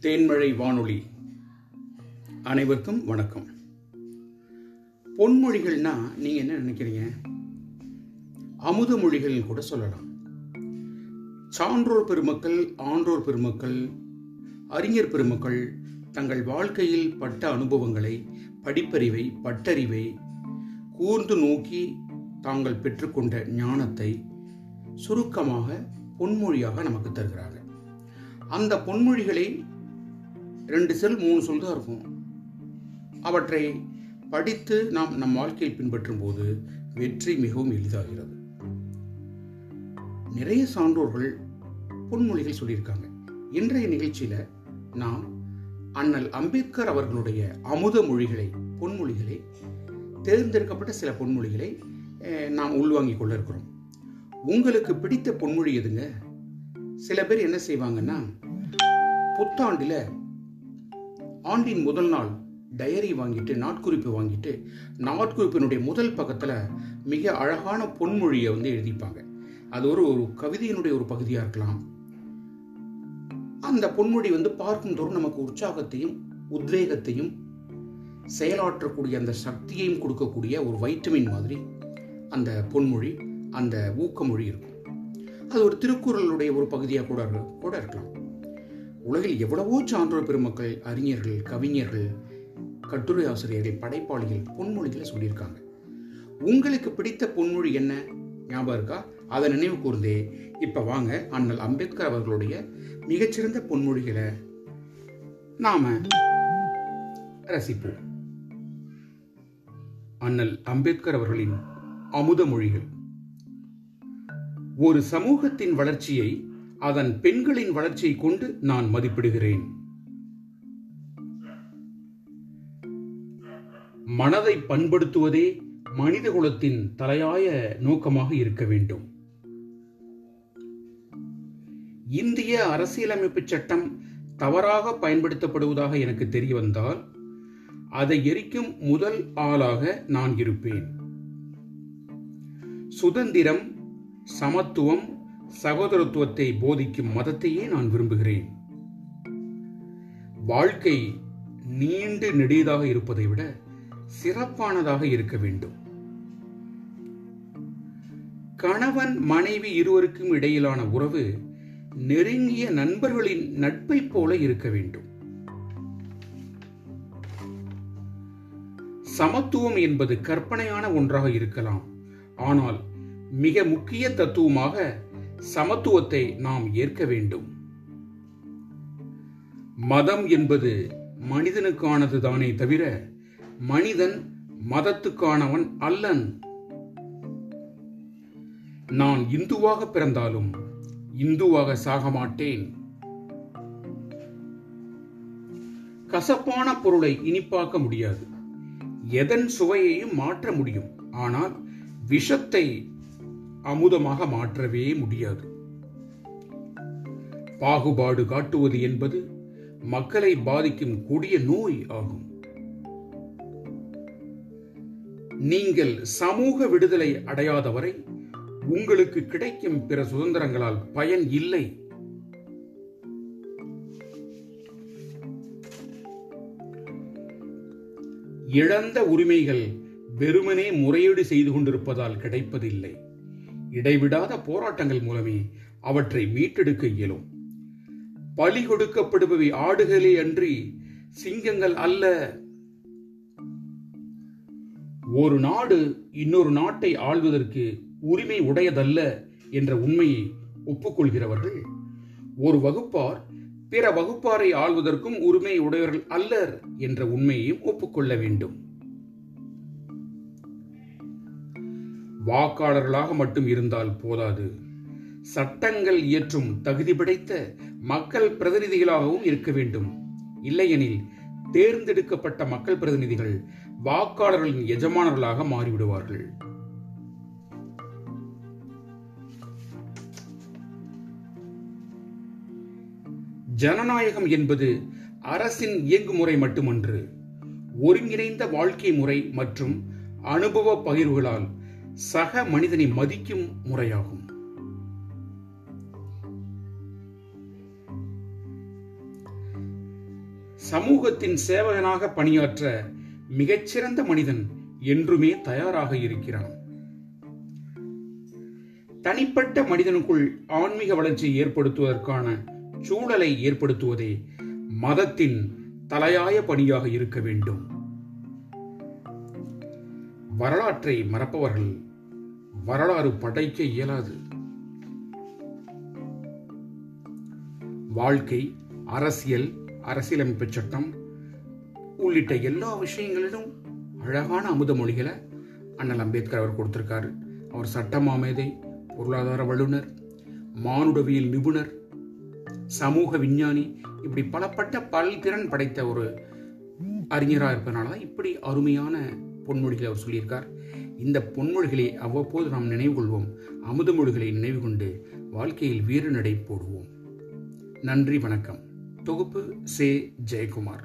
தேன்மழை வானொலி. அனைவருக்கும் வணக்கம். பொன்மொழிகள்னா நீங்க என்ன நினைக்கிறீங்க? அமுத மொழிகள் கூட சொல்லலாம். சான்றோர் பெருமக்கள் ஆன்றோர் பெருமக்கள் அறிஞர் பெருமக்கள் தங்கள் வாழ்க்கையில் பட்ட அனுபவங்களை படிப்பறிவை பட்டறிவை கூர்ந்து நோக்கி தாங்கள் பெற்றுக்கொண்ட ஞானத்தை சுருக்கமாக பொன்மொழியாக நமக்கு தருகிறாங்க அந்த பொன்மொழிகளை ரெண்டு செல் மூணு சொல் தான் இருக்கும். அவற்றை படித்து நாம் நம் வாழ்க்கையில் பின்பற்றும் போது வெற்றி மிகவும் எளிதாகிறது. நிறைய சான்றோர்கள் பொன்மொழிகள் சொல்லியிருக்காங்க. இன்றைய நிகழ்ச்சியில நாம் அண்ணல் அம்பேத்கர் அவர்களுடைய அமுத மொழிகளை பொன்மொழிகளை தேர்ந்தெடுக்கப்பட்ட சில பொன்மொழிகளை நாம் உள்வாங்கிக் கொள்ள இருக்கிறோம். உங்களுக்கு பிடித்த பொன்மொழி எதுங்க? சில பேர் என்ன செய்வாங்கன்னா புத்தாண்டில் ஆண்டின் முதல் நாள் டயரி வாங்கிட்டு நாட்குறிப்பு வாங்கிட்டு நாட்குறிப்பினுடைய முதல் பக்கத்தில் மிக அழகான பொன்மொழியை வந்து எழுதிப்பாங்க. அது ஒரு ஒரு கவிதையினுடைய ஒரு பகுதியாக இருக்கலாம். அந்த பொன்மொழி வந்து பார்க்கும் தோறும் நமக்கு உற்சாகத்தையும் உத்வேகத்தையும் செயலாற்றக்கூடிய அந்த சக்தியையும் கொடுக்கக்கூடிய ஒரு வைட்டமின் மாதிரி அந்த பொன்மொழி அந்த ஊக்கமொழி இருக்கும். அது ஒரு திருக்குறளுடைய ஒரு பகுதியாக கூட கூட இருக்கலாம். உலகில் எவ்வளவோ சான்றோர் பெருமக்கள் அறிஞர்கள் கவிஞர்கள் கட்டுரை ஆசிரியர்கள் படைப்பாளிகள் பொன்மொழிகளை சொல்லியிருக்காங்க. உங்களுக்கு பிடித்த பொன்மொழி என்ன? ஞாபகம் இருக்கா? அதை நினைவு கூர்ந்தே இப்போ வாங்க அண்ணல் அம்பேத்கர் அவர்களுடைய மிகச்சிறந்த பொன்மொழிகளை நாம ரசிப்போம். அண்ணல் அம்பேத்கர் அவர்களின் அமுத மொழிகள். ஒரு சமூகத்தின் வளர்ச்சியை அதன் பெண்களின் வளர்ச்சியை கொண்டு நான் மதிப்பிடுகிறேன். மனதை பண்படுத்துவதே மனித குலத்தின் தலையாய நோக்கமாக இருக்க வேண்டும். இந்திய அரசியலமைப்பு சட்டம் தவறாக பயன்படுத்தப்படுவதாக எனக்கு தெரிய வந்தால் அதை எரிக்கும் முதல் ஆளாக நான் இருப்பேன். சுதந்திரம் சமத்துவம் சகோதரத்துவத்தை போதிக்கும் மதத்தையே நான் விரும்புகிறேன். வாழ்க்கை நீண்டு நெடியதாக இருப்பதை விட சிறப்பானதாக இருக்க வேண்டும். கணவன் மனைவி இருவருக்கும் இடையிலான உறவு நெருங்கிய நண்பர்களின் நட்பை போல இருக்க வேண்டும். சமத்துவம் என்பது கற்பனையான ஒன்றாக இருக்கலாம். ஆனால் மிக முக்கிய தத்துவமாக சமத்துவத்தை நாம் ஏற்க வேண்டும். மதம் என்பது மனிதனுக்கானது தானே தவிர மனிதன் மதத்துக்கானவன் அல்லன். நான் இந்துவாக பிறந்தாலும் இந்துவாக சாக மாட்டேன். கசப்பான பொருளை இனிப்பாக்க முடியாது. எதன் சுவையையும் மாற்ற முடியும். ஆனால் விஷத்தை அமுதமாக மாற்றவே முடியாது. பாகுபாடு காட்டுவது என்பது மக்களை பாதிக்கும் கொடிய நோய் ஆகும். நீங்கள் சமூக விடுதலை அடையாதவரை உங்களுக்கு கிடைக்கும் பிற சுதந்திரங்களால் பயன் இல்லை. இழந்த உரிமைகள் வெறுமனே முறையீடு செய்து கொண்டிருப்பதால் கிடைப்பதில்லை. இடைவிடாத போராட்டங்கள் மூலமே அவற்றை மீட்டெடுக்க இயலும். பலி கொடுக்கப்படுபவை ஆடுகளே அன்றி சிங்கங்கள் அல்ல. ஒரு நாடு இன்னொரு நாட்டை ஆள்வதற்கு உரிமை உடையதல்ல என்ற உண்மையை ஒப்புக்கொள்கிறவர்கள். ஒரு வகுப்பார் பிற வகுப்பாரை ஆள்வதற்கும் உரிமை உடையவர்கள் அல்லர் என்ற உண்மையையும் ஒப்புக்கொள்ள வேண்டும். வாக்காளர்களாக மட்டும் இருந்தால் போதாது. சட்டங்கள் இயற்றும் தகுதி படைத்த மக்கள் பிரதிநிதிகளாகவும் இருக்க வேண்டும். இல்லையெனில் தேர்ந்தெடுக்கப்பட்ட மக்கள் பிரதிநிதிகள் வாக்காளர்களின் எஜமானர்களாக மாறிவிடுவார்கள். ஜனநாயகம் என்பது அரசின் இயங்குமுறை மட்டுமன்று. ஒருங்கிணைந்த வாழ்க்கை முறை மற்றும் அனுபவ பகிர்வுகளால் சக மனிதனை மதிக்கும் முறையாகும். சமூகத்தின் சேவகனாக பணியாற்ற மிகச்சிறந்த மனிதன் என்றுமே தயாராக இருக்கிறான். தனிப்பட்ட மனிதனுக்குள் ஆன்மீக வளர்ச்சியை ஏற்படுத்துவதற்கான சூழலை ஏற்படுத்துவதே மதத்தின் தலையாய பணியாக இருக்க வேண்டும். வரலாற்றை மறப்பவர்கள் வரலாறு படைக்க இயலாது. வாழ்க்கை அரசியல் அரசியலமைப்பு சட்டம் உள்ளிட்ட எல்லா விஷயங்களிலும் அழகான அமுத மொழிகளை அண்ணல் அம்பேத்கர் அவர் கொடுத்திருக்காரு. அவர் சட்டமாமேதை பொருளாதார வல்லுநர் மானுடவியல் நிபுணர் சமூக விஞ்ஞானி இப்படி பலப்பட்ட பல்திறன் படைத்த ஒரு அறிஞராக இருப்பதனால தான் இப்படி அருமையான பொன்மொழிகளை அவர் சொல்லியிருக்கார். இந்த பொன்மொழிகளை அவ்வப்போது நாம் நினைவு கொள்வோம். அமுதமொழிகளை நினைவு கொண்டு வாழ்க்கையில் வீறு நடை போடுவோம். நன்றி வணக்கம். தொகுப்பு சே. ஜெயக்குமார்.